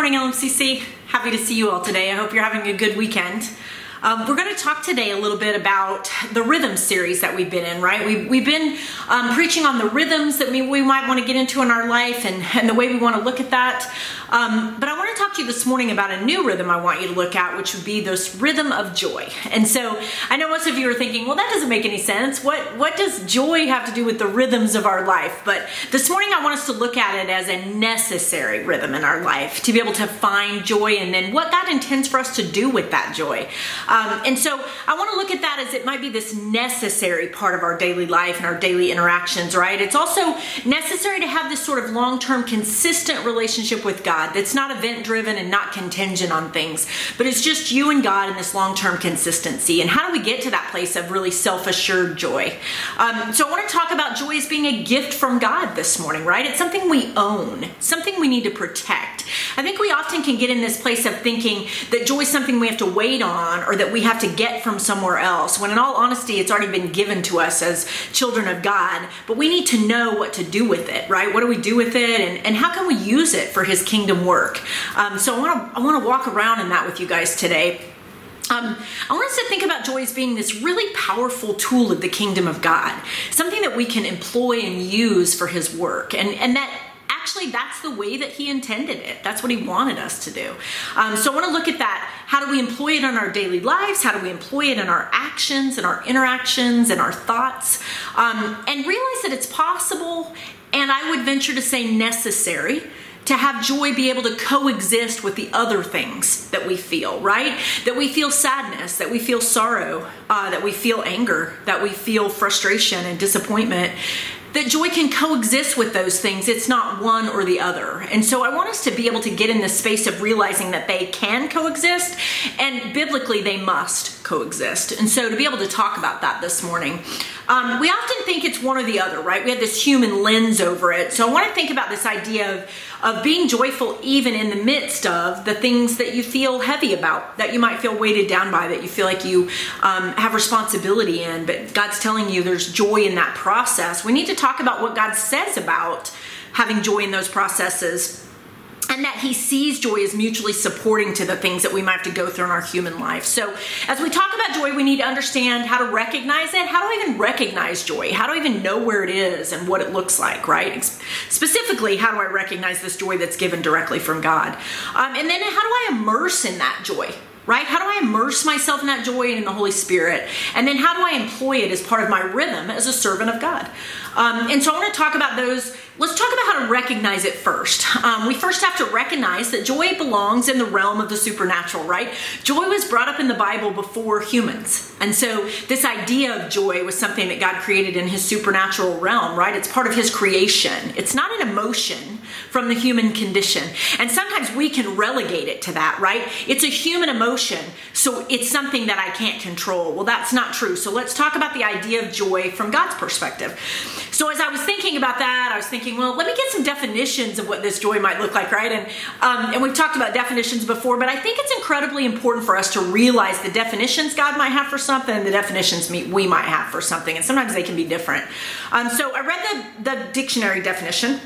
morning, LMCC. Happy to see you all today. I hope you're having a good weekend. Um, we're going to talk today a little bit about the rhythm series that we've been in, right? We've, we've been um, preaching on the rhythms that we, we might want to get into in our life and, and the way we want to look at that. Um, but I talk to you this morning about a new rhythm I want you to look at, which would be this rhythm of joy. And so I know most of you are thinking, well, that doesn't make any sense. What, what does joy have to do with the rhythms of our life? But this morning I want us to look at it as a necessary rhythm in our life to be able to find joy and then what God intends for us to do with that joy. Um, and so I want to look at that as it might be this necessary part of our daily life and our daily interactions, right? It's also necessary to have this sort of long term, consistent relationship with God that's not event driven and not contingent on things, but it's just you and God in this long term consistency. And how do we get to that place of really self assured joy? Um, so I want to talk about joy as being a gift from God this morning, right? It's something we own, something we need to protect. I think we often can get in this place of thinking that joy is something we have to wait on or that we have to get from somewhere else, when in all honesty, it's already been given to us as children of God. But we need to know what to do with it, right? What do we do with it, and, and how can we use it for His kingdom work? Um, so I want to I want to walk around in that with you guys today. Um, I want us to think about joy as being this really powerful tool of the kingdom of God, something that we can employ and use for His work, and and that actually that's the way that he intended it. That's what he wanted us to do. Um, so i want to look at that. How do we employ it in our daily lives? How do we employ it in our actions and our interactions and our thoughts? Um, and realize that it's possible and i would venture to say necessary to have joy be able to coexist with the other things that we feel, right? That we feel sadness, that we feel sorrow, uh, that we feel anger, that we feel frustration and disappointment, that joy can coexist with those things. It's not one or the other. And so I want us to be able to get in the space of realizing that they can coexist and biblically they must coexist. And so to be able to talk about that this morning, um, we often think it's one or the other, right? We have this human lens over it. So I want to think about this idea of, of being joyful even in the midst of the things that you feel heavy about, that you might feel weighted down by, that you feel like you um, have responsibility in, but God's telling you there's joy in that process. We need to talk about what God says about having joy in those processes and that he sees joy as mutually supporting to the things that we might have to go through in our human life. So, as we talk about joy, we need to understand how to recognize it. How do I even recognize joy? How do I even know where it is and what it looks like, right? Specifically, how do I recognize this joy that's given directly from God? Um, and then, how do I immerse in that joy? right? How do I immerse myself in that joy and in the Holy Spirit? And then how do I employ it as part of my rhythm as a servant of God? Um, and so I want to talk about those. Let's talk about how to recognize it first. Um, we first have to recognize that joy belongs in the realm of the supernatural, right? Joy was brought up in the Bible before humans. And so this idea of joy was something that God created in his supernatural realm, right? It's part of his creation. It's not an emotion from the human condition. And sometimes we can relegate it to that, right? It's a human emotion, so it's something that I can't control. Well, that's not true. So let's talk about the idea of joy from God's perspective. So as I was thinking about that, I was thinking, well, let me get some definitions of what this joy might look like, right? And um, and we've talked about definitions before, but I think it's incredibly important for us to realize the definitions God might have for something and the definitions we might have for something, and sometimes they can be different. Um, so I read the, the dictionary definition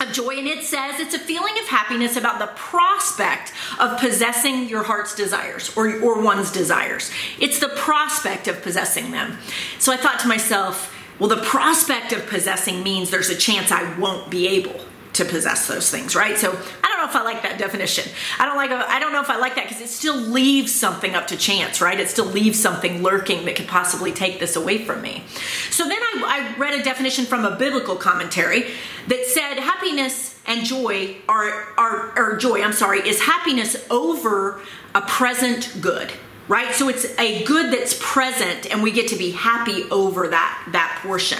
of joy and it says it's a feeling of happiness about the prospect of possessing your heart's desires or, or one's desires. It's the prospect of possessing them. So i thought to myself well the prospect of possessing means there's a chance i won't be able to possess those things, right? So I don't know if I like that definition. I don't like. I don't know if I like that because it still leaves something up to chance, right? It still leaves something lurking that could possibly take this away from me. So then I, I read a definition from a biblical commentary that said happiness and joy are are or joy. I'm sorry, is happiness over a present good right so it's a good that's present and we get to be happy over that that portion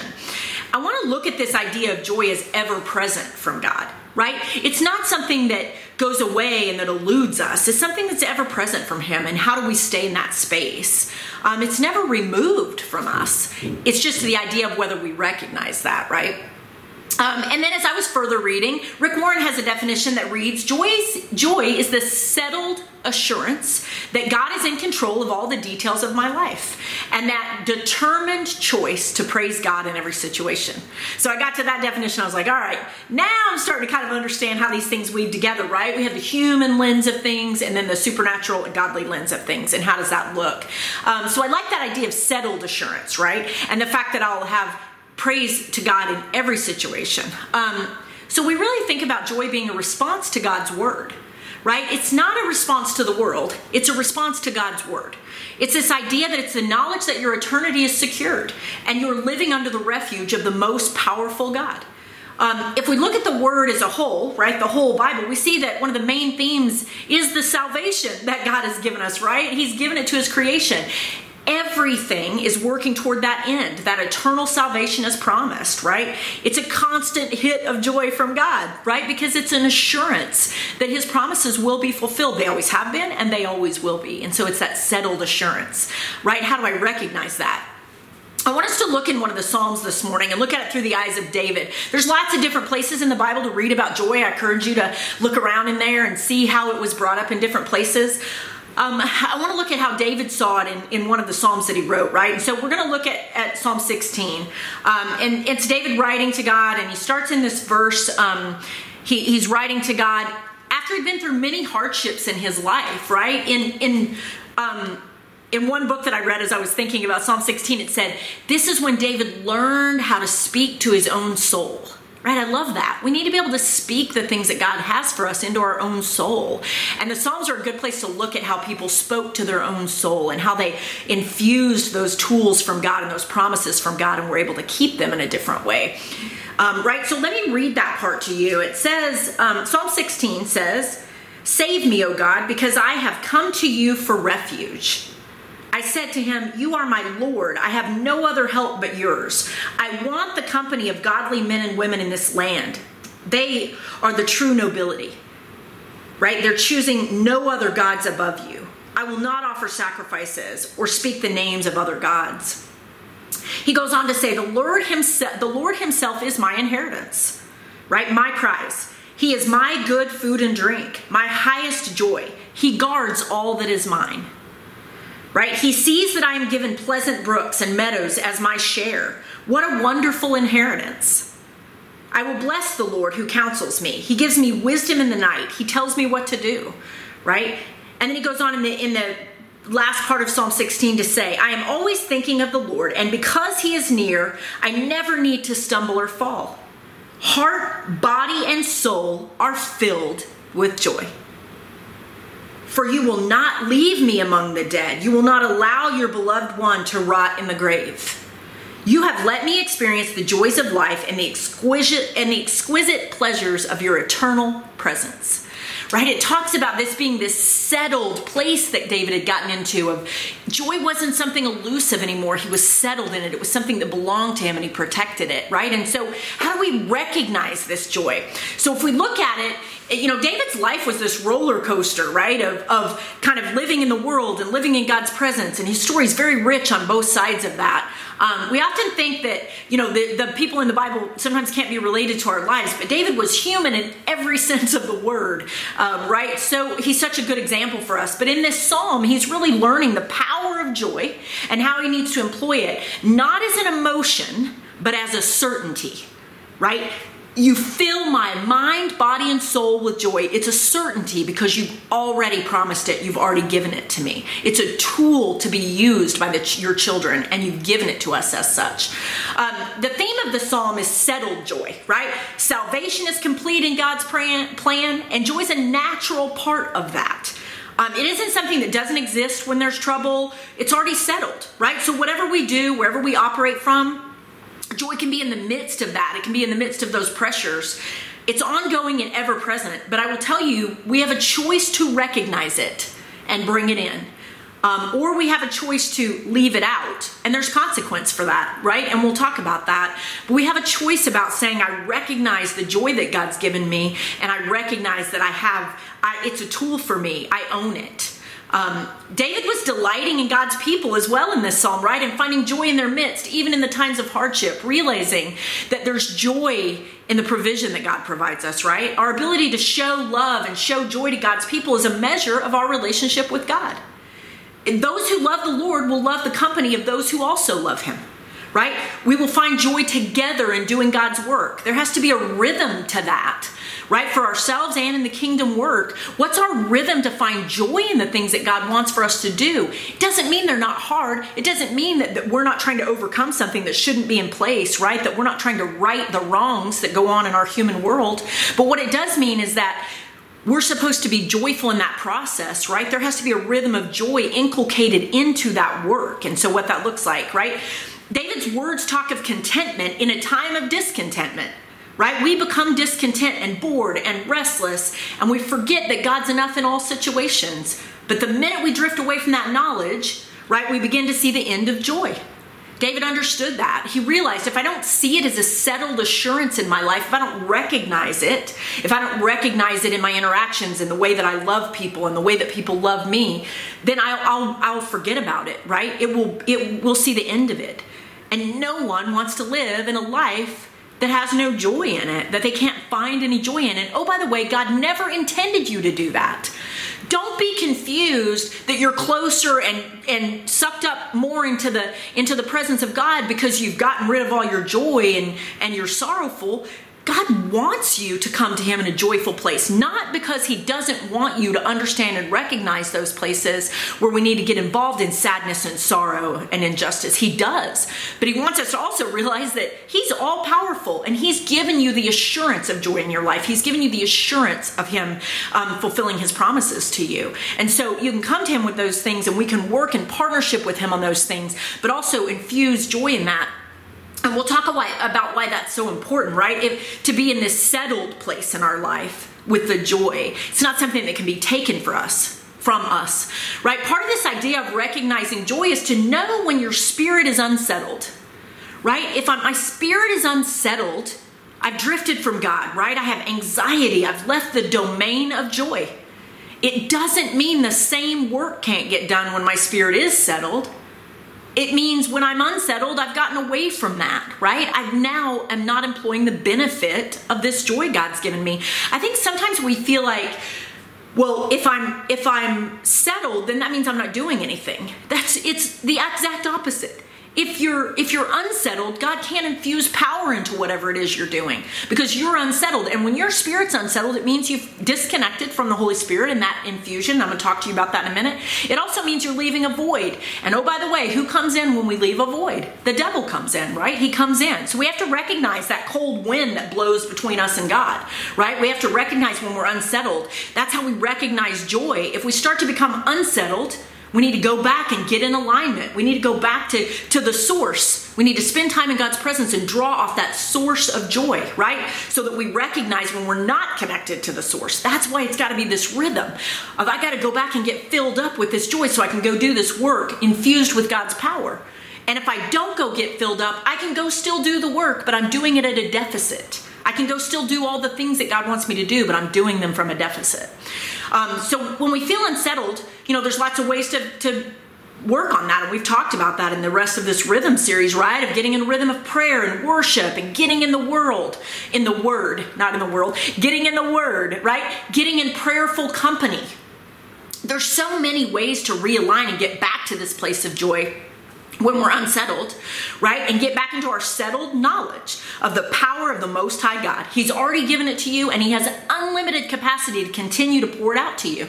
I want to look at this idea of joy as ever present from God, right? It's not something that goes away and that eludes us. It's something that's ever present from Him. And how do we stay in that space? Um, it's never removed from us. It's just the idea of whether we recognize that, right? Um, and then as I was further reading, Rick Warren has a definition that reads Joy's, Joy is the settled assurance that God is in control of all the details of my life and that determined choice to praise God in every situation. So I got to that definition. I was like, all right, now I'm starting to kind of understand how these things weave together, right? We have the human lens of things and then the supernatural and godly lens of things. And how does that look? Um, so I like that idea of settled assurance, right? And the fact that I'll have praise to God in every situation. Um, so we really think about joy being a response to God's word, right? It's not a response to the world, it's a response to God's word. It's this idea that it's the knowledge that your eternity is secured and you're living under the refuge of the most powerful God. Um, if we look at the word as a whole, right, the whole Bible, we see that one of the main themes is the salvation that God has given us, right? He's given it to his creation everything is working toward that end, that eternal salvation is promised, right? It's a constant hit of joy from God, right? Because it's an assurance that his promises will be fulfilled. They always have been and they always will be. And so it's that settled assurance, right? How do I recognize that? I want us to look in one of the Psalms this morning and look at it through the eyes of David. There's lots of different places in the Bible to read about joy. I encourage you to look around in there and see how it was brought up in different places. Um, I want to look at how David saw it in, in one of the Psalms that he wrote, right? So we're going to look at, at Psalm 16. Um, and it's David writing to God, and he starts in this verse. Um, he, he's writing to God after he'd been through many hardships in his life, right? In, in, um, in one book that I read as I was thinking about Psalm 16, it said, This is when David learned how to speak to his own soul. Right? I love that. We need to be able to speak the things that God has for us into our own soul. And the Psalms are a good place to look at how people spoke to their own soul and how they infused those tools from God and those promises from God and were able to keep them in a different way. Um, right? So let me read that part to you. It says, um, Psalm 16 says, Save me, O God, because I have come to you for refuge. I said to him, You are my Lord. I have no other help but yours. I want the company of godly men and women in this land. They are the true nobility, right? They're choosing no other gods above you. I will not offer sacrifices or speak the names of other gods. He goes on to say, The Lord himself, the Lord himself is my inheritance, right? My prize. He is my good food and drink, my highest joy. He guards all that is mine right? He sees that I am given pleasant brooks and meadows as my share. What a wonderful inheritance. I will bless the Lord who counsels me. He gives me wisdom in the night. He tells me what to do, right? And then he goes on in the in the last part of Psalm 16 to say, I am always thinking of the Lord, and because he is near, I never need to stumble or fall. Heart, body, and soul are filled with joy. For you will not leave me among the dead. You will not allow your beloved one to rot in the grave. You have let me experience the joys of life and the exquisite and the exquisite pleasures of your eternal presence right? It talks about this being this settled place that David had gotten into of joy wasn't something elusive anymore. He was settled in it. It was something that belonged to him and he protected it, right? And so how do we recognize this joy? So if we look at it, you know, David's life was this roller coaster, right? Of, of kind of living in the world and living in God's presence. And his story is very rich on both sides of that. Um, we often think that, you know, the, the people in the Bible sometimes can't be related to our lives, but David was human in every sense of the word, um, right? So he's such a good example for us. But in this psalm, he's really learning the power of joy and how he needs to employ it, not as an emotion, but as a certainty, right? You fill my mind, body, and soul with joy. It's a certainty because you've already promised it. You've already given it to me. It's a tool to be used by the, your children, and you've given it to us as such. Um, the theme of the psalm is settled joy, right? Salvation is complete in God's plan, and joy is a natural part of that. Um, it isn't something that doesn't exist when there's trouble. It's already settled, right? So, whatever we do, wherever we operate from, Joy can be in the midst of that, it can be in the midst of those pressures. It's ongoing and ever present, but I will tell you, we have a choice to recognize it and bring it in. Um, or we have a choice to leave it out, and there's consequence for that, right? And we'll talk about that. But we have a choice about saying, I recognize the joy that God's given me, and I recognize that I have, I, it's a tool for me. I own it. Um, David was delighting in God's people as well in this psalm, right? And finding joy in their midst, even in the times of hardship, realizing that there's joy in the provision that God provides us, right? Our ability to show love and show joy to God's people is a measure of our relationship with God. And those who love the Lord will love the company of those who also love Him right? We will find joy together in doing God's work. There has to be a rhythm to that right? For ourselves and in the kingdom work. What's our rhythm to find joy in the things that God wants for us to do? It doesn't mean they're not hard. It doesn't mean that, that we're not trying to overcome something that shouldn't be in place, right? That we're not trying to right the wrongs that go on in our human world. But what it does mean is that we're supposed to be joyful in that process, right? There has to be a rhythm of joy inculcated into that work. And so, what that looks like, right? David's words talk of contentment in a time of discontentment right? We become discontent and bored and restless, and we forget that God's enough in all situations. But the minute we drift away from that knowledge, right, we begin to see the end of joy. David understood that. He realized if I don't see it as a settled assurance in my life, if I don't recognize it, if I don't recognize it in my interactions, in the way that I love people, and the way that people love me, then I'll, I'll, I'll forget about it, right? It will, it will see the end of it. And no one wants to live in a life that has no joy in it, that they can't find any joy in it. Oh, by the way, God never intended you to do that. Don't be confused that you're closer and, and sucked up more into the into the presence of God because you've gotten rid of all your joy and, and you're sorrowful. God wants you to come to Him in a joyful place, not because He doesn't want you to understand and recognize those places where we need to get involved in sadness and sorrow and injustice. He does. But He wants us to also realize that He's all powerful and He's given you the assurance of joy in your life. He's given you the assurance of Him um, fulfilling His promises to you. And so you can come to Him with those things and we can work in partnership with Him on those things, but also infuse joy in that and we'll talk about why that's so important, right? If, to be in this settled place in our life with the joy. It's not something that can be taken for us from us, right? Part of this idea of recognizing joy is to know when your spirit is unsettled, right? If I'm, my spirit is unsettled, I've drifted from God, right? I have anxiety. I've left the domain of joy. It doesn't mean the same work can't get done when my spirit is settled. It means when I'm unsettled, I've gotten away from that, right? I now am not employing the benefit of this joy God's given me. I think sometimes we feel like, well, if I'm if I'm settled, then that means I'm not doing anything. That's it's the exact opposite if you're if you're unsettled god can't infuse power into whatever it is you're doing because you're unsettled. And when your spirit's unsettled it means you've disconnected from the holy spirit and that infusion. I'm going to talk to you about that in a minute. It also means you're leaving a void. And oh by the way who comes in when we leave a void? The devil comes in right? He comes in. So we have to recognize that cold wind that blows between us and god right? We have to recognize when we're unsettled. That's how we recognize joy. If we start to become unsettled we need to go back and get in alignment. We need to go back to, to the source. We need to spend time in God's presence and draw off that source of joy, right? So that we recognize when we're not connected to the source. That's why it's got to be this rhythm of I got to go back and get filled up with this joy so I can go do this work infused with God's power. And if I don't go get filled up, I can go still do the work, but I'm doing it at a deficit. I can go still do all the things that God wants me to do, but I'm doing them from a deficit. Um, so when we feel unsettled, you know, there's lots of ways to, to work on that and we've talked about that in the rest of this rhythm series right? Of getting in rhythm of prayer and worship and getting in the world in the word not in the world getting in the word right? Getting in prayerful company. There's so many ways to realign and get back to this place of joy when we're unsettled, right? And get back into our settled knowledge of the power of the Most High God. He's already given it to you, and He has unlimited capacity to continue to pour it out to you.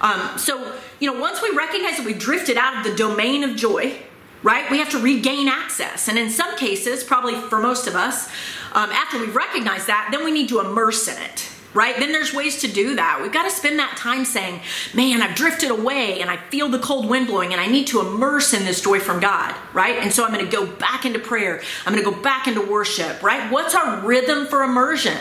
Um, so, you know, once we recognize that we've drifted out of the domain of joy, right, we have to regain access. And in some cases, probably for most of us, um, after we've recognized that, then we need to immerse in it right? Then there's ways to do that. We've got to spend that time saying, man, I've drifted away and I feel the cold wind blowing and I need to immerse in this joy from God, right? And so I'm going to go back into prayer. I'm going to go back into worship, right? What's our rhythm for immersion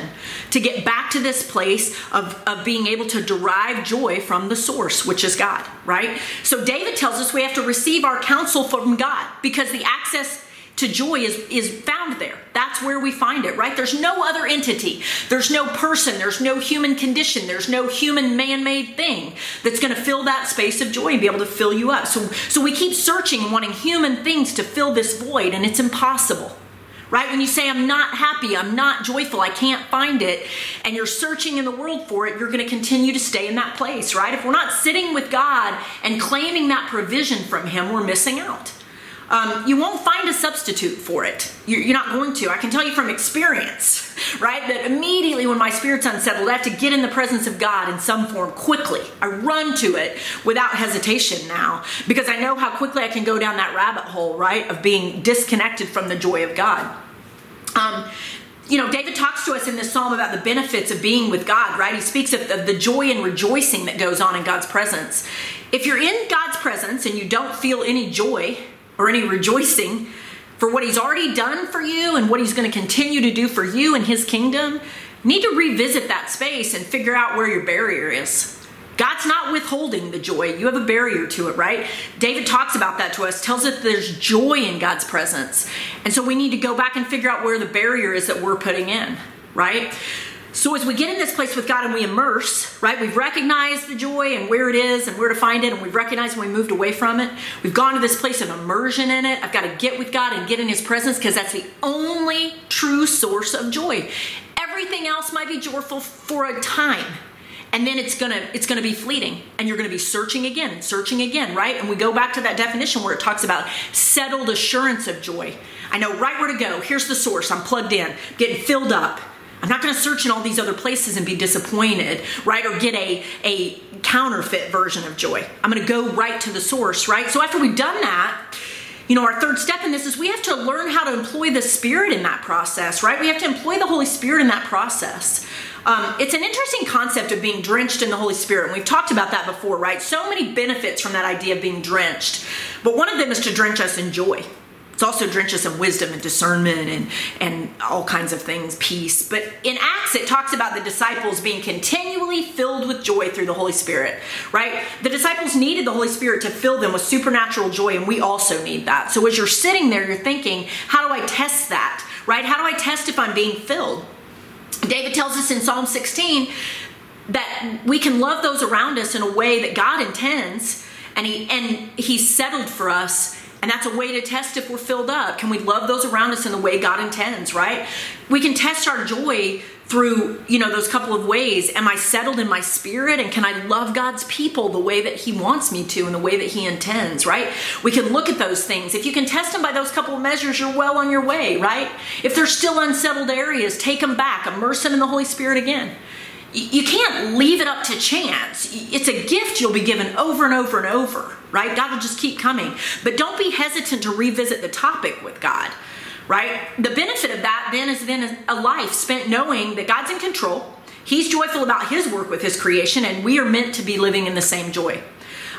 to get back to this place of, of being able to derive joy from the source, which is God, right? So David tells us we have to receive our counsel from God because the access to joy is, is found there. That's where we find it, right? There's no other entity. There's no person. There's no human condition. There's no human man made thing that's going to fill that space of joy and be able to fill you up. So, so we keep searching, wanting human things to fill this void, and it's impossible. Right? When you say, I'm not happy, I'm not joyful, I can't find it, and you're searching in the world for it, you're going to continue to stay in that place, right? If we're not sitting with God and claiming that provision from Him, we're missing out. Um, you won't find a substitute for it. You're, you're, not going to. I can tell you from experience, right? That immediately when my spirit's unsettled, I have to get in the presence of God in some form quickly. I run to it without hesitation now because I know how quickly I can go down that rabbit hole, right? Of being disconnected from the joy of God. Um, you know, David talks to us in this psalm about the benefits of being with God, right? He speaks of, of, the joy and rejoicing that goes on in God's presence. If you're in God's presence and you don't feel any joy, or any rejoicing for what he's already done for you and what he's going to continue to do for you in his kingdom, need to revisit that space and figure out where your barrier is. God's not withholding the joy. You have a barrier to it, right? David talks about that to us, tells us there's joy in God's presence. And so we need to go back and figure out where the barrier is that we're putting in, right? So as we get in this place with God and we immerse, right, we've recognized the joy and where it is and where to find it, and we've recognized when we moved away from it. We've gone to this place of immersion in it. I've got to get with God and get in His presence because that's the only true source of joy. Everything else might be joyful for a time, and then it's gonna it's gonna be fleeting and you're gonna be searching again searching again right and we go back to that definition where it talks about settled assurance of joy i know right where to go here's the source i'm plugged in getting filled up I'm not going to search in all these other places and be disappointed, right? Or get a, a counterfeit version of joy. I'm going to go right to the source, right? So after we've done that, you know, our third step in this is we have to learn how to employ the Spirit in that process, right? We have to employ the Holy Spirit in that process. Um, it's an interesting concept of being drenched in the Holy Spirit, and we've talked about that before, right? So many benefits from that idea of being drenched, but one of them is to drench us in joy. It's also drenches in wisdom and discernment and, and all kinds of things, peace. But in Acts, it talks about the disciples being continually filled with joy through the Holy Spirit, right? The disciples needed the Holy Spirit to fill them with supernatural joy, and we also need that. So as you're sitting there, you're thinking, how do I test that, right? How do I test if I'm being filled? David tells us in Psalm 16 that we can love those around us in a way that God intends, and He and He's settled for us and that's a way to test if we're filled up. Can we love those around us in the way God intends, right? We can test our joy through, you know, those couple of ways. Am I settled in my spirit and can I love God's people the way that he wants me to and the way that he intends, right? We can look at those things. If you can test them by those couple of measures, you're well on your way, right? If there's still unsettled areas, take them back, immerse them in the Holy Spirit again you can't leave it up to chance. It's a gift you'll be given over and over and over, right? God will just keep coming. But don't be hesitant to revisit the topic with God, right? The benefit of that then is then a life spent knowing that God's in control. He's joyful about his work with his creation, and we are meant to be living in the same joy.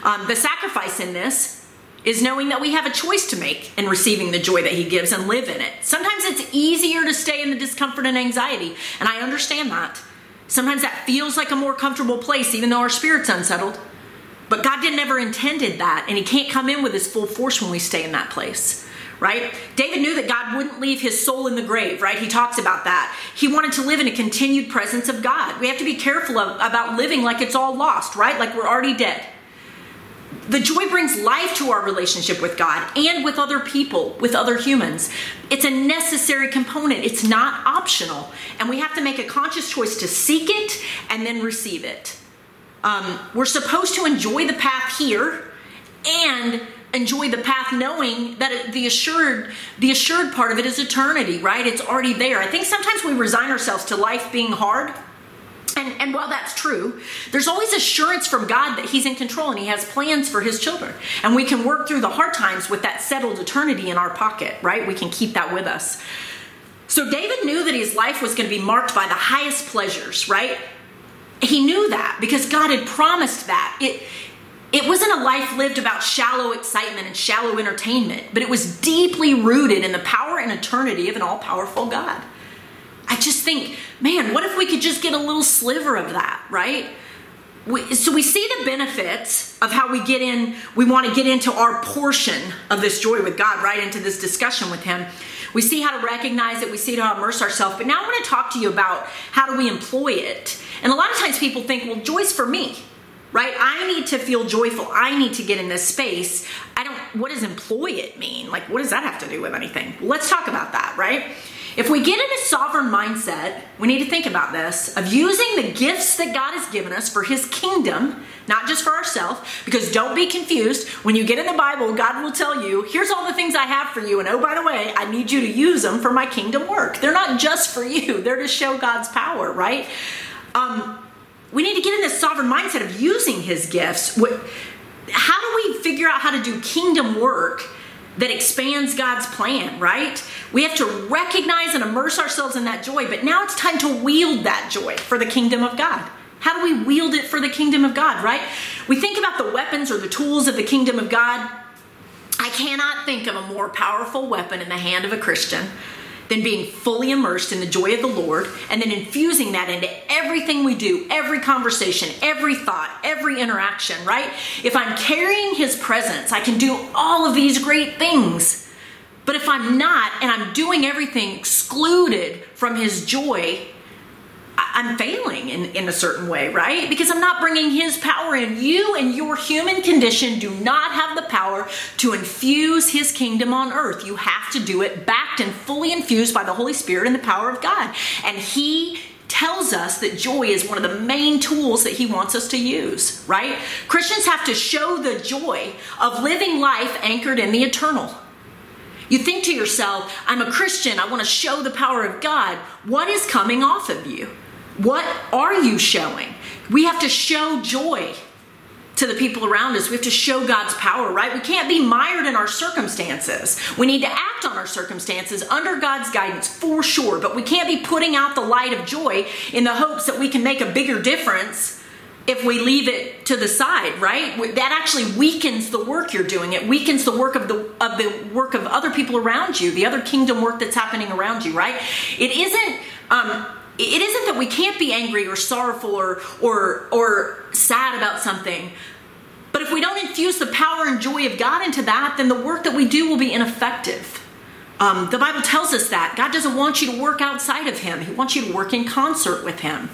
Um, the sacrifice in this is knowing that we have a choice to make in receiving the joy that he gives and live in it. Sometimes it's easier to stay in the discomfort and anxiety, and I understand that. Sometimes that feels like a more comfortable place, even though our spirit's unsettled. But God didn't ever intended that, and He can't come in with His full force when we stay in that place, right? David knew that God wouldn't leave his soul in the grave, right? He talks about that. He wanted to live in a continued presence of God. We have to be careful of, about living like it's all lost, right? Like we're already dead. The joy brings life to our relationship with God and with other people, with other humans. It's a necessary component, it's not optional. And we have to make a conscious choice to seek it and then receive it. Um, we're supposed to enjoy the path here and enjoy the path knowing that the assured the assured part of it is eternity right it's already there i think sometimes we resign ourselves to life being hard and, and while that's true, there's always assurance from God that He's in control and He has plans for His children. And we can work through the hard times with that settled eternity in our pocket, right? We can keep that with us. So David knew that his life was going to be marked by the highest pleasures, right? He knew that because God had promised that. It, it wasn't a life lived about shallow excitement and shallow entertainment, but it was deeply rooted in the power and eternity of an all powerful God. I just think, man, what if we could just get a little sliver of that, right? we, so we see the benefits of how we get in we want to get into our portion of this joy with god right? Into this discussion with him. We see how to recognize it we see how to immerse ourselves but now i want to talk to you about how do we employ it. And a lot of times people think well joy's for me right? I need to feel joyful. I need to get in this space. I don't what does employ it mean? Like what does that have to do with anything? Let's talk about that right if we get in a sovereign mindset, we need to think about this of using the gifts that God has given us for His kingdom, not just for ourselves. Because don't be confused. When you get in the Bible, God will tell you, here's all the things I have for you. And oh, by the way, I need you to use them for my kingdom work. They're not just for you, they're to show God's power, right? Um, we need to get in this sovereign mindset of using His gifts. How do we figure out how to do kingdom work? That expands God's plan, right? We have to recognize and immerse ourselves in that joy, but now it's time to wield that joy for the kingdom of God. How do we wield it for the kingdom of God, right? We think about the weapons or the tools of the kingdom of God. I cannot think of a more powerful weapon in the hand of a Christian than being fully immersed in the joy of the Lord and then infusing that into everything we do, every conversation, every thought, every interaction, right? If I'm carrying His presence, I can do all of these great things. But if I'm not and I'm doing everything excluded from His joy, I'm failing in, in a certain way, right? Because I'm not bringing His power in. You and your human condition do not have the power to infuse His kingdom on earth. You have to do it backed and fully infused by the Holy Spirit and the power of God. And He tells us that joy is one of the main tools that he wants us to use, right? Christians have to show the joy of living life anchored in the eternal. You think to yourself, I'm a Christian, I want to show the power of God. What is coming off of you? What are you showing? We have to show joy to the people around us. We have to show God's power, right? We can't be mired in our circumstances. We need to act on our circumstances under God's guidance for sure, but we can't be putting out the light of joy in the hopes that we can make a bigger difference if we leave it to the side, right? That actually weakens the work you're doing. It weakens the work of the of the work of other people around you, the other kingdom work that's happening around you, right? It isn't um, it isn't that we can't be angry or sorrowful or or or sad about something but if we don't infuse the power and joy of god into that then the work that we do will be ineffective. Um, the bible tells us that. God doesn't want you to work outside of him. He wants you to work in concert with him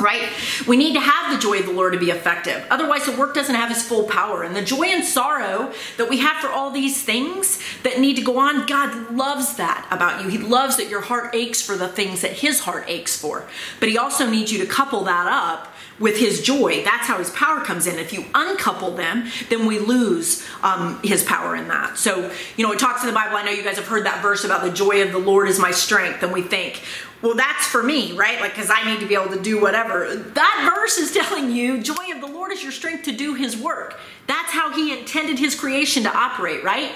right? We need to have the joy of the Lord to be effective. Otherwise, the work doesn't have its full power. And the joy and sorrow that we have for all these things that need to go on, God loves that about you. He loves that your heart aches for the things that His heart aches for. But He also needs you to couple that up with his joy. That's how his power comes in. If you uncouple them, then we lose um, his power in that. So, you know, it talks in the Bible. I know you guys have heard that verse about the joy of the Lord is my strength. And we think, well, that's for me, right? Like, because I need to be able to do whatever. That verse is telling you, joy of the Lord is your strength to do his work. That's how he intended his creation to operate, right?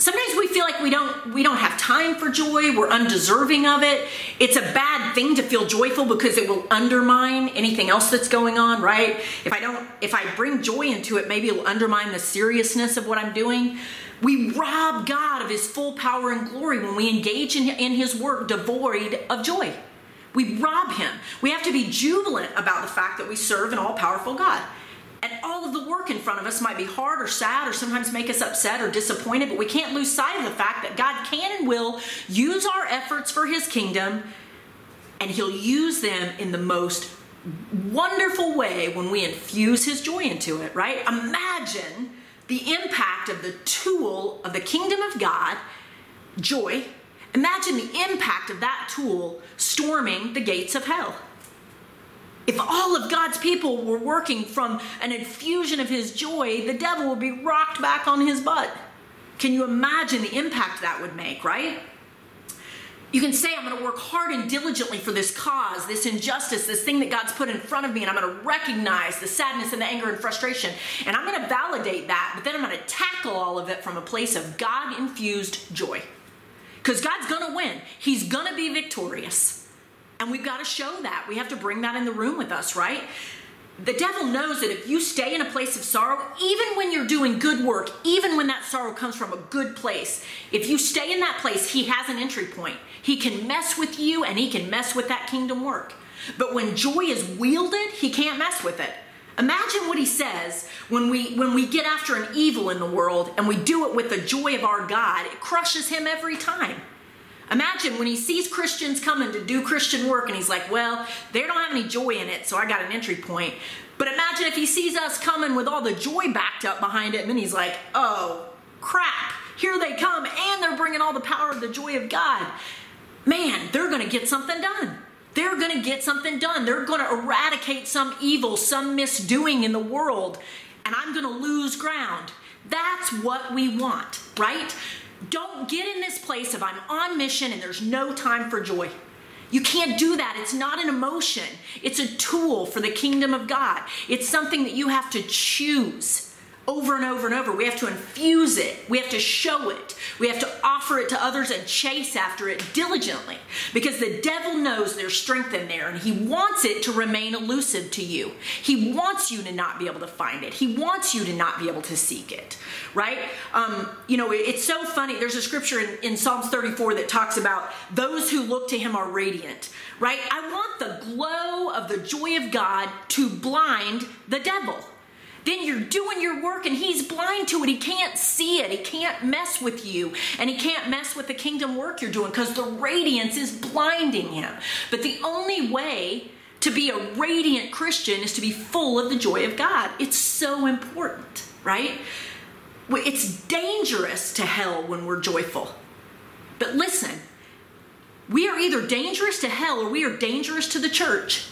Sometimes we feel like we don't we don't have time for joy, we're undeserving of it. It's a bad thing to feel joyful because it will undermine anything else that's going on, right? If I don't if I bring joy into it, maybe it'll undermine the seriousness of what I'm doing. We rob God of his full power and glory when we engage in, in his work devoid of joy. We rob him. We have to be jubilant about the fact that we serve an all powerful God. And all of the work in front of us might be hard or sad or sometimes make us upset or disappointed, but we can't lose sight of the fact that God can and will use our efforts for his kingdom, and he'll use them in the most wonderful way when we infuse his joy into it, right? Imagine the impact of the tool of the kingdom of God, joy, imagine the impact of that tool storming the gates of hell. If all of God's people were working from an infusion of his joy, the devil would be rocked back on his butt. Can you imagine the impact that would make, right? You can say, I'm going to work hard and diligently for this cause, this injustice, this thing that God's put in front of me, and I'm going to recognize the sadness and the anger and frustration, and I'm going to validate that, but then I'm going to tackle all of it from a place of God infused joy. Because God's going to win, He's going to be victorious. And we've got to show that. We have to bring that in the room with us, right? the devil knows that if you stay in a place of sorrow, even when you're doing good work, even when that sorrow comes from a good place, if you stay in that place, he has an entry point. He can mess with you and he can mess with that kingdom work. But when joy is wielded, he can't mess with it. Imagine what he says when we when we get after an evil in the world and we do it with the joy of our God. It crushes him every time. Imagine when he sees Christians coming to do Christian work and he's like, well, they don't have any joy in it, so I got an entry point. But imagine if he sees us coming with all the joy backed up behind it, and then he's like, oh, crap, here they come, and they're bringing all the power of the joy of God. Man, they're going to get something done. They're going to get something done. They're going to eradicate some evil, some misdoing in the world, and I'm going to lose ground. That's what we want, right? Don't get in this place of I'm on mission and there's no time for joy. You can't do that. It's not an emotion, it's a tool for the kingdom of God. It's something that you have to choose over and over and over. We have to infuse it. We have to show it. We have to offer it to others and chase after it diligently because the devil knows there's strength in there and he wants it to remain elusive to you. He wants you to not be able to find it. He wants you to not be able to seek it, right? Um, you know, it's so funny. There's a scripture in, in Psalms 34 that talks about those who look to him are radiant, right? I want the glow of the joy of God to blind the devil then you're doing your work and he's blind to it. He can't see it. He can't mess with you and he can't mess with the kingdom work you're doing because the radiance is blinding him. But the only way to be a radiant Christian is to be full of the joy of God. It's so important, right? It's dangerous to hell when we're joyful. But listen, we are either dangerous to hell or we are dangerous to the church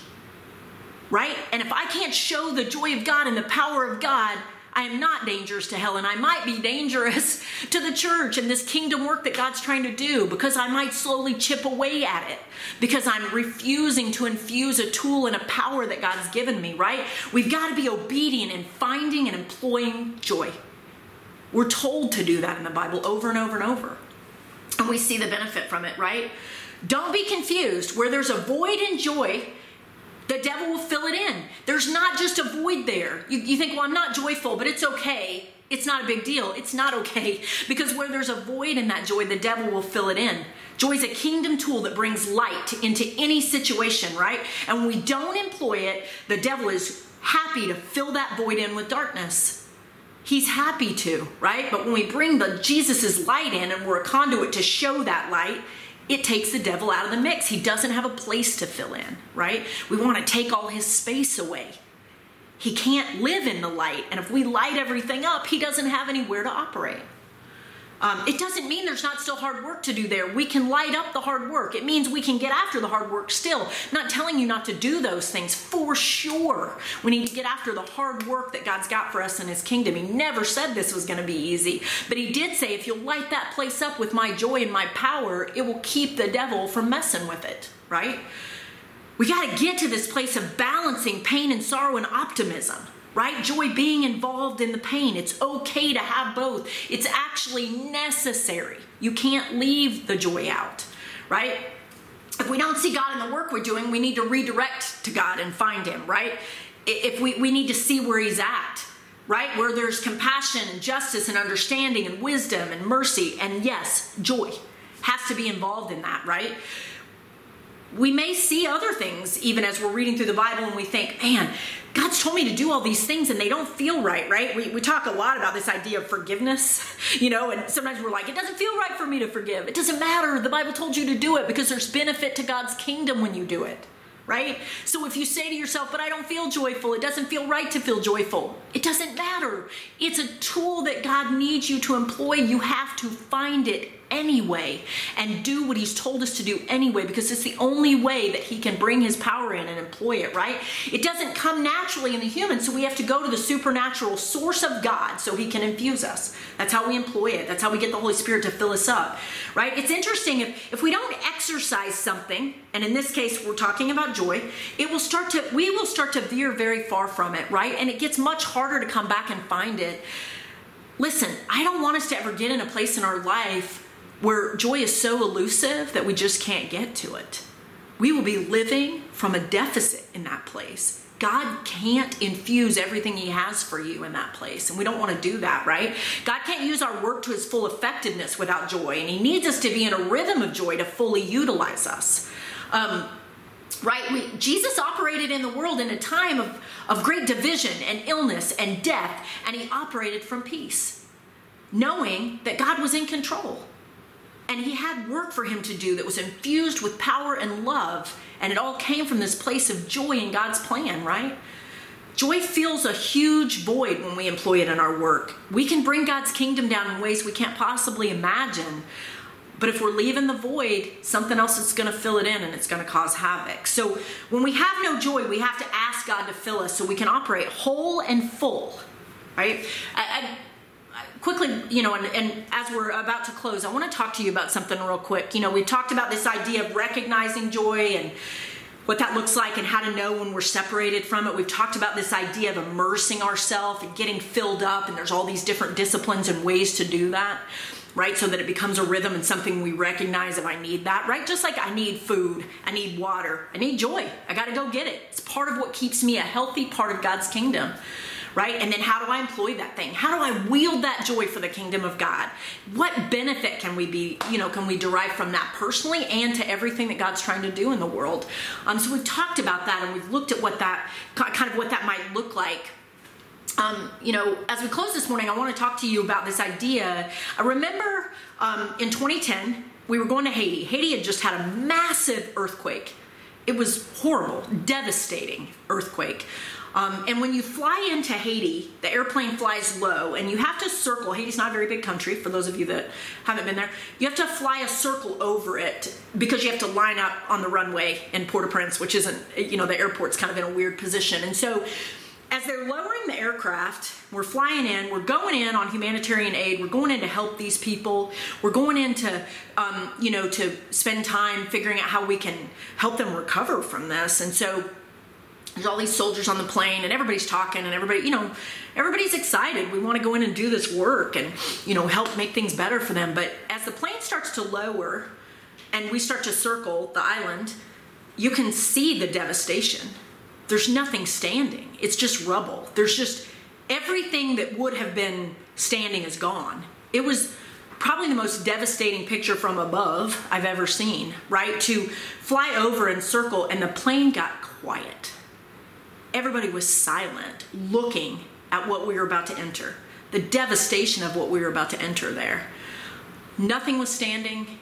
right? And if I can't show the joy of God and the power of God, I am not dangerous to hell, and I might be dangerous to the church and this kingdom work that God's trying to do because I might slowly chip away at it because I'm refusing to infuse a tool and a power that God's given me, right? We've got to be obedient in finding and employing joy. We're told to do that in the Bible over and over and over. And we see the benefit from it, right? Don't be confused. Where there's a void in joy, the devil will fill it in. There's not just a void there. You, you think, well, I'm not joyful, but it's okay. It's not a big deal. It's not okay because where there's a void in that joy, the devil will fill it in. Joy is a kingdom tool that brings light into any situation, right? And when we don't employ it, the devil is happy to fill that void in with darkness. He's happy to, right? But when we bring the Jesus's light in and we're a conduit to show that light, it takes the devil out of the mix. He doesn't have a place to fill in, right? We want to take all his space away. He can't live in the light. And if we light everything up, he doesn't have anywhere to operate. Um, it doesn't mean there's not still hard work to do there. We can light up the hard work. It means we can get after the hard work still. Not telling you not to do those things for sure. We need to get after the hard work that God's got for us in His kingdom. He never said this was going to be easy, but He did say, if you'll light that place up with my joy and my power, it will keep the devil from messing with it, right? We got to get to this place of balancing pain and sorrow and optimism right? Joy being involved in the pain. It's okay to have both. It's actually necessary. You can't leave the joy out, right? If we don't see God in the work we're doing, we need to redirect to God and find Him, right? If we, we need to see where He's at, right? Where there's compassion and justice and understanding and wisdom and mercy, and yes, joy has to be involved in that, right? we may see other things even as we're reading through the Bible and we think, man, God's told me to do all these things and they don't feel right, right? We, we talk a lot about this idea of forgiveness, you know, and sometimes we're like, it doesn't feel right for me to forgive. It doesn't matter. The Bible told you to do it because there's benefit to God's kingdom when you do it, right? So if you say to yourself, but I don't feel joyful, it doesn't feel right to feel joyful, it doesn't matter. It's a tool that God needs you to employ. You have to find it anyway and do what he's told us to do anyway because it's the only way that he can bring his power in and employ it, right? It doesn't come naturally in the human, so we have to go to the supernatural source of God so he can infuse us. That's how we employ it. That's how we get the Holy Spirit to fill us up, right? It's interesting if, if we don't exercise something, and in this case we're talking about joy, it will start to, we will start to veer very far from it, right? And it gets much harder to come back and find it. Listen, I don't want us to ever get in a place in our life where joy is so elusive that we just can't get to it. We will be living from a deficit in that place. God can't infuse everything He has for you in that place. And we don't want to do that, right? God can't use our work to His full effectiveness without joy. And He needs us to be in a rhythm of joy to fully utilize us. Um, right? We, Jesus operated in the world in a time of, of great division and illness and death, and he operated from peace, knowing that God was in control. And he had work for him to do that was infused with power and love, and it all came from this place of joy in God's plan, right? Joy fills a huge void when we employ it in our work. We can bring God's kingdom down in ways we can't possibly imagine. But if we're leaving the void, something else is going to fill it in and it's going to cause havoc. So when we have no joy, we have to ask God to fill us so we can operate whole and full, right? I, I, quickly, you know, and, and as we're about to close, I want to talk to you about something real quick. You know, we talked about this idea of recognizing joy and what that looks like and how to know when we're separated from it. We've talked about this idea of immersing ourselves and getting filled up, and there's all these different disciplines and ways to do that right? So that it becomes a rhythm and something we recognize if I need that, right? Just like I need food, I need water, I need joy. I got to go get it. It's part of what keeps me a healthy part of God's kingdom. Right? And then how do I employ that thing? How do I wield that joy for the kingdom of God? What benefit can we be, you know, can we derive from that personally and to everything that God's trying to do in the world? Um, so we've talked about that and we've looked at what that kind of what that might look like um, you know, as we close this morning, I want to talk to you about this idea. I remember um, in 2010, we were going to Haiti. Haiti had just had a massive earthquake. It was horrible, devastating earthquake. Um, and when you fly into Haiti, the airplane flies low, and you have to circle. Haiti's not a very big country, for those of you that haven't been there. You have to fly a circle over it because you have to line up on the runway in Port au Prince, which isn't, you know, the airport's kind of in a weird position. And so as they're lowering the aircraft, we're flying in, we're going in on humanitarian aid, we're going in to help these people, we're going in to, um, you know, to spend time figuring out how we can help them recover from this. And so there's all these soldiers on the plane and everybody's talking and everybody, you know, everybody's excited. We want to go in and do this work and, you know, help make things better for them. But as the plane starts to lower and we start to circle the island, you can see the devastation there's nothing standing. It's just rubble. There's just everything that would have been standing is gone. It was probably the most devastating picture from above I've ever seen, right? To fly over and circle, and the plane got quiet. Everybody was silent, looking at what we were about to enter, the devastation of what we were about to enter there. Nothing was standing.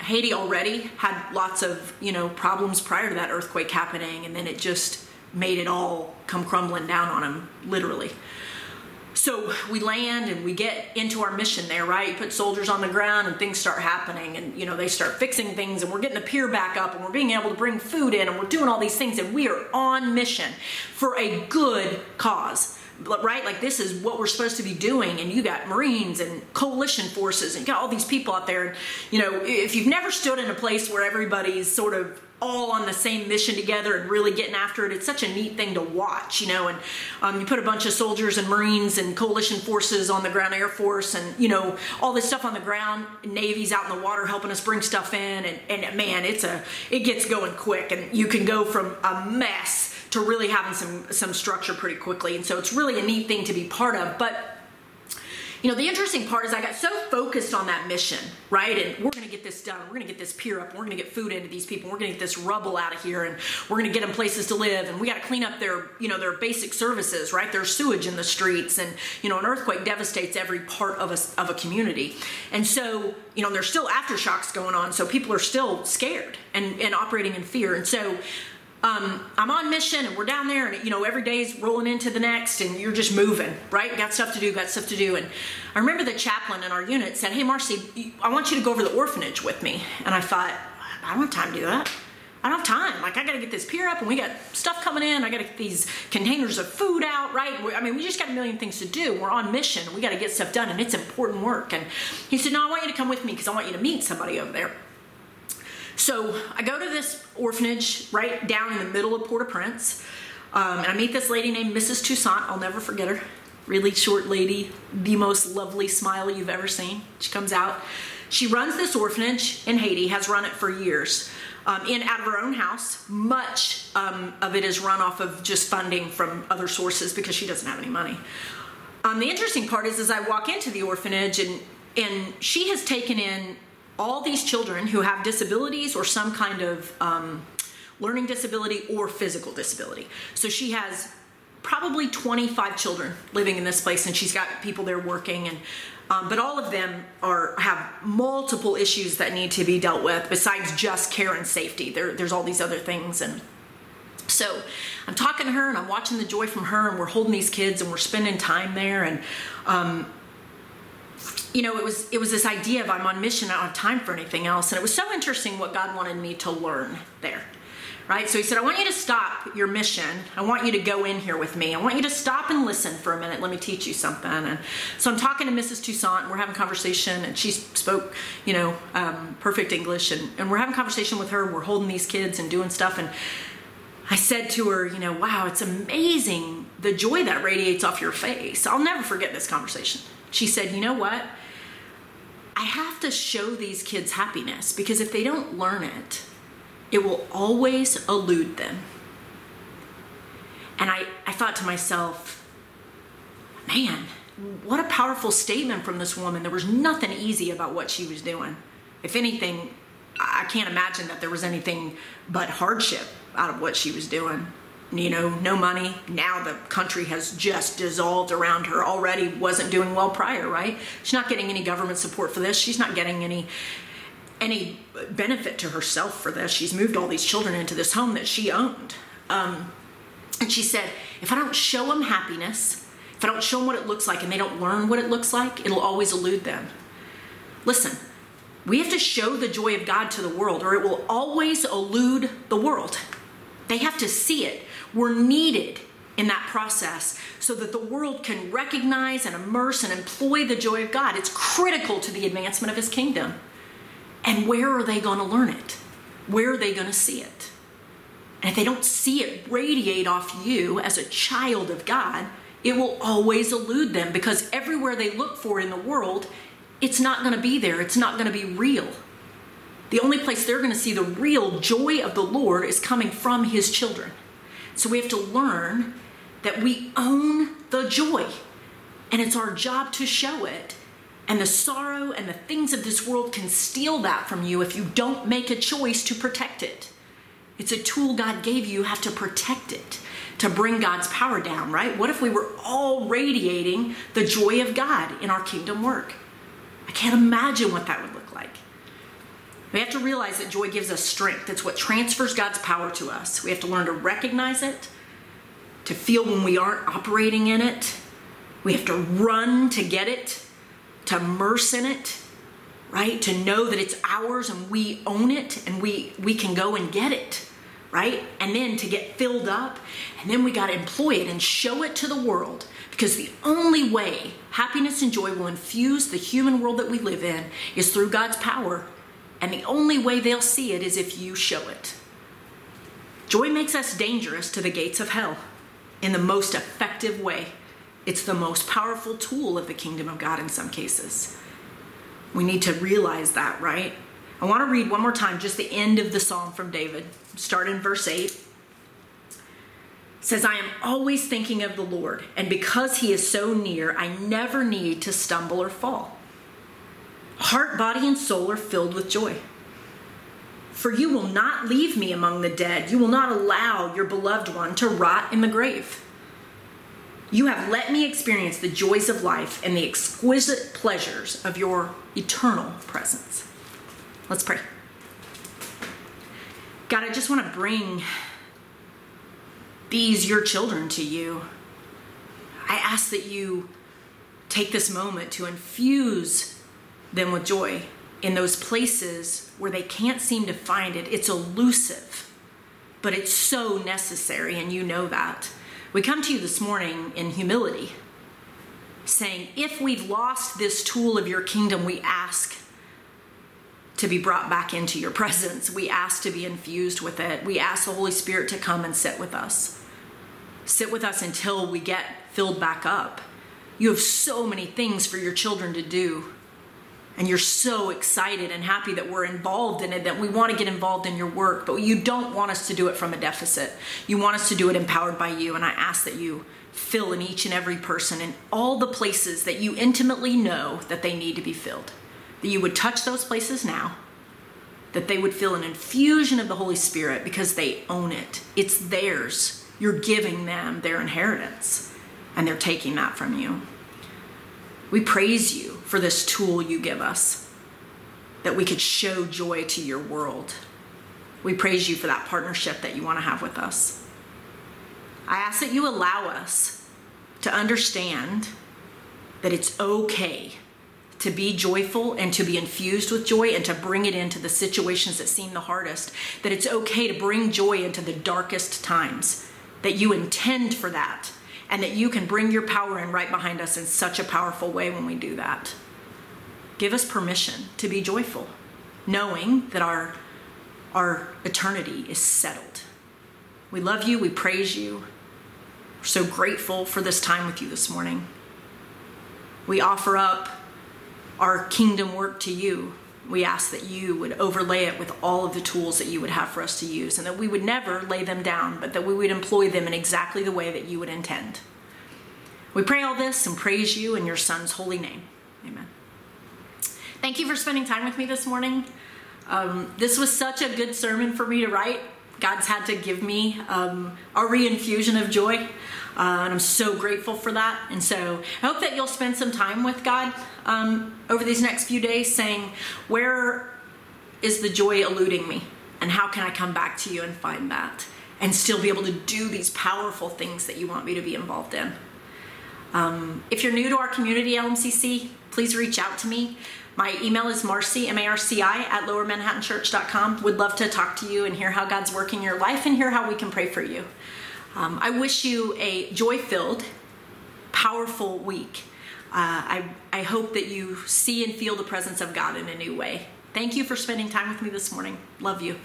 Haiti already had lots of, you know, problems prior to that earthquake happening, and then it just made it all come crumbling down on them, literally. So we land and we get into our mission there, right? Put soldiers on the ground and things start happening and you know they start fixing things and we're getting the pier back up and we're being able to bring food in and we're doing all these things and we are on mission for a good cause right? Like this is what we're supposed to be doing, and you got Marines and coalition forces, and you got all these people out there. And you know, if you've never stood in a place where everybody's sort of all on the same mission together and really getting after it. It's such a neat thing to watch, you know. And um, you put a bunch of soldiers and Marines and coalition forces on the ground, Air Force, and you know all this stuff on the ground. Navy's out in the water helping us bring stuff in, and, and man, it's a it gets going quick, and you can go from a mess to really having some some structure pretty quickly. And so it's really a neat thing to be part of, but you know, the interesting part is I got so focused on that mission, right? And we're going to get this done. We're going to get this pier up. We're going to get food into these people. We're going to get this rubble out of here, and we're going to get them places to live. And we got to clean up their, you know, their basic services, right? There's sewage in the streets, and you know, an earthquake devastates every part of a of a community. And so, you know, there's still aftershocks going on, so people are still scared and and operating in fear. And so um, I'm on mission and we're down there and you know every day's rolling into the next and you're just moving, right? Got stuff to do, got stuff to do. And I remember the chaplain in our unit said, "Hey, Marci, I want you to go over the orphanage with me." And I thought, I don't have time to do that. I don't have time. Like I got to get this pier up, and we got stuff coming in. I got to get these containers of food out, right? I mean, we just got a million things to do. We're on mission. We got to get stuff done, and it's important work. And he said, "No, I want you to come with me because I want you to meet somebody over there." So I go to this orphanage right down in the middle of Port-au-Prince, um, and I meet this lady named Mrs. Toussaint. I'll never forget her. Really short lady, the most lovely smile you've ever seen. She comes out. She runs this orphanage in Haiti, has run it for years. Um, in out of her own house. Much um, of it is run off of just funding from other sources because she doesn't have any money. Um, the interesting part is, as I walk into the orphanage, and and she has taken in all these children who have disabilities or some kind of um, learning disability or physical disability. So she has probably 25 children living in this place, and she's got people there working and. Um, but all of them are have multiple issues that need to be dealt with besides just care and safety. There, there's all these other things and so I'm talking to her and I'm watching the joy from her, and we're holding these kids and we're spending time there. And, um, you know, it was it was this idea of I'm on mission, I don't have time for anything else. And it was so interesting what God wanted me to learn there. Right? So he said, I want you to stop your mission. I want you to go in here with me. I want you to stop and listen for a minute. Let me teach you something. And so I'm talking to Mrs. Toussaint. And we're having conversation, and she spoke, you know, um, perfect English. And, and we're having conversation with her. and We're holding these kids and doing stuff. And I said to her, you know, wow, it's amazing the joy that radiates off your face. I'll never forget this conversation. She said, you know what? I have to show these kids happiness because if they don't learn it, it will always elude them. And I, I thought to myself, man, what a powerful statement from this woman. There was nothing easy about what she was doing. If anything, I can't imagine that there was anything but hardship out of what she was doing. You know, no money. Now the country has just dissolved around her. Already wasn't doing well prior, right? She's not getting any government support for this. She's not getting any any benefit to herself for this. She's moved all these children into this home that she owned. Um, and she said, if I don't show them happiness, if I don't show them what it looks like and they don't learn what it looks like, it'll always elude them. Listen, we have to show the joy of God to the world or it will always elude the world. They have to see it. We're needed in that process so that the world can recognize and immerse and employ the joy of God. It's critical to the advancement of His kingdom. And where are they going to learn it? Where are they going to see it? And if they don't see it radiate off you as a child of God, it will always elude them because everywhere they look for it in the world, it's not going to be there. It's not going to be real. The only place they're going to see the real joy of the Lord is coming from His children. So we have to learn that we own the joy, and it's our job to show it. And the sorrow and the things of this world can steal that from you if you don't make a choice to protect it. It's a tool God gave you, you have to protect it to bring God's power down, right? What if we were all radiating the joy of God in our kingdom work? I can't imagine what that would look like. We have to realize that joy gives us strength. It's what transfers God's power to us. We have to learn to recognize it, to feel when we aren't operating in it. We have to run to get it, to immerse in it, right? To know that it's ours and we own it and we, we can go and get it, right? And then to get filled up, and then we got to employ it and show it to the world because the only way happiness and joy will infuse the human world that we live in is through God's power and the only way they'll see it is if you show it. Joy makes us dangerous to the gates of hell in the most effective way. It's the most powerful tool of the kingdom of God in some cases. We need to realize that, right? I want to read one more time just the end of the psalm from David. Start in verse 8. It says, I am always thinking of the Lord, and because he is so near, I never need to stumble or fall. Heart, body, and soul are filled with joy. For you will not leave me among the dead. You will not allow your beloved one to rot in the grave. You have let me experience the joys of life and the exquisite pleasures of your eternal presence. Let's pray. God, I just want to bring these, your children, to you. I ask that you take this moment to infuse them with joy in those places where they can't seem to find it. It's elusive, but it's so necessary, and you know that. We come to you this morning in humility, saying, if we've lost this tool of your kingdom, we ask to be brought back into your presence. We ask to be infused with it. We ask the Holy Spirit to come and sit with us. Sit with us until we get filled back up. You have so many things for your children to do and you're so excited and happy that we're involved in it, that we want to get involved in your work, but you don't want us to do it from a deficit. You want us to do it empowered by you. And I ask that you fill in each and every person in all the places that you intimately know that they need to be filled. That you would touch those places now, that they would feel an infusion of the Holy Spirit because they own it. It's theirs. You're giving them their inheritance, and they're taking that from you. We praise you for this tool you give us, that we could show joy to your world. We praise you for that partnership that you want to have with us. I ask that you allow us to understand that it's okay to be joyful and to be infused with joy and to bring it into the situations that seem the hardest. That it's okay to bring joy into the darkest times. That you intend for that and that you can bring your power in right behind us in such a powerful way when we do that. Give us permission to be joyful, knowing that our, our eternity is settled. We love you, we praise you. We're so grateful for this time with you this morning. We offer up our kingdom work to you. We ask that you would overlay it with all of the tools that you would have for us to use, and that we would never lay them down, but that we would employ them in exactly the way that you would intend. We pray all this and praise you in your Son's holy name. Amen. Thank you for spending time with me this morning. Um, this was such a good sermon for me to write. God's had to give me um, a reinfusion of joy. Uh, and I'm so grateful for that. And so I hope that you'll spend some time with God um, over these next few days saying, Where is the joy eluding me? And how can I come back to you and find that? And still be able to do these powerful things that you want me to be involved in. Um, if you're new to our community, LMCC, please reach out to me. My email is marci, M-A-R-C-I, at lowermanhattanchurch.com. Would love to talk to you and hear how God's working your life and hear how we can pray for you. Um, I wish you a joy filled, powerful week. Uh, I, I hope that you see and feel the presence of God in a new way. Thank you for spending time with me this morning. Love you.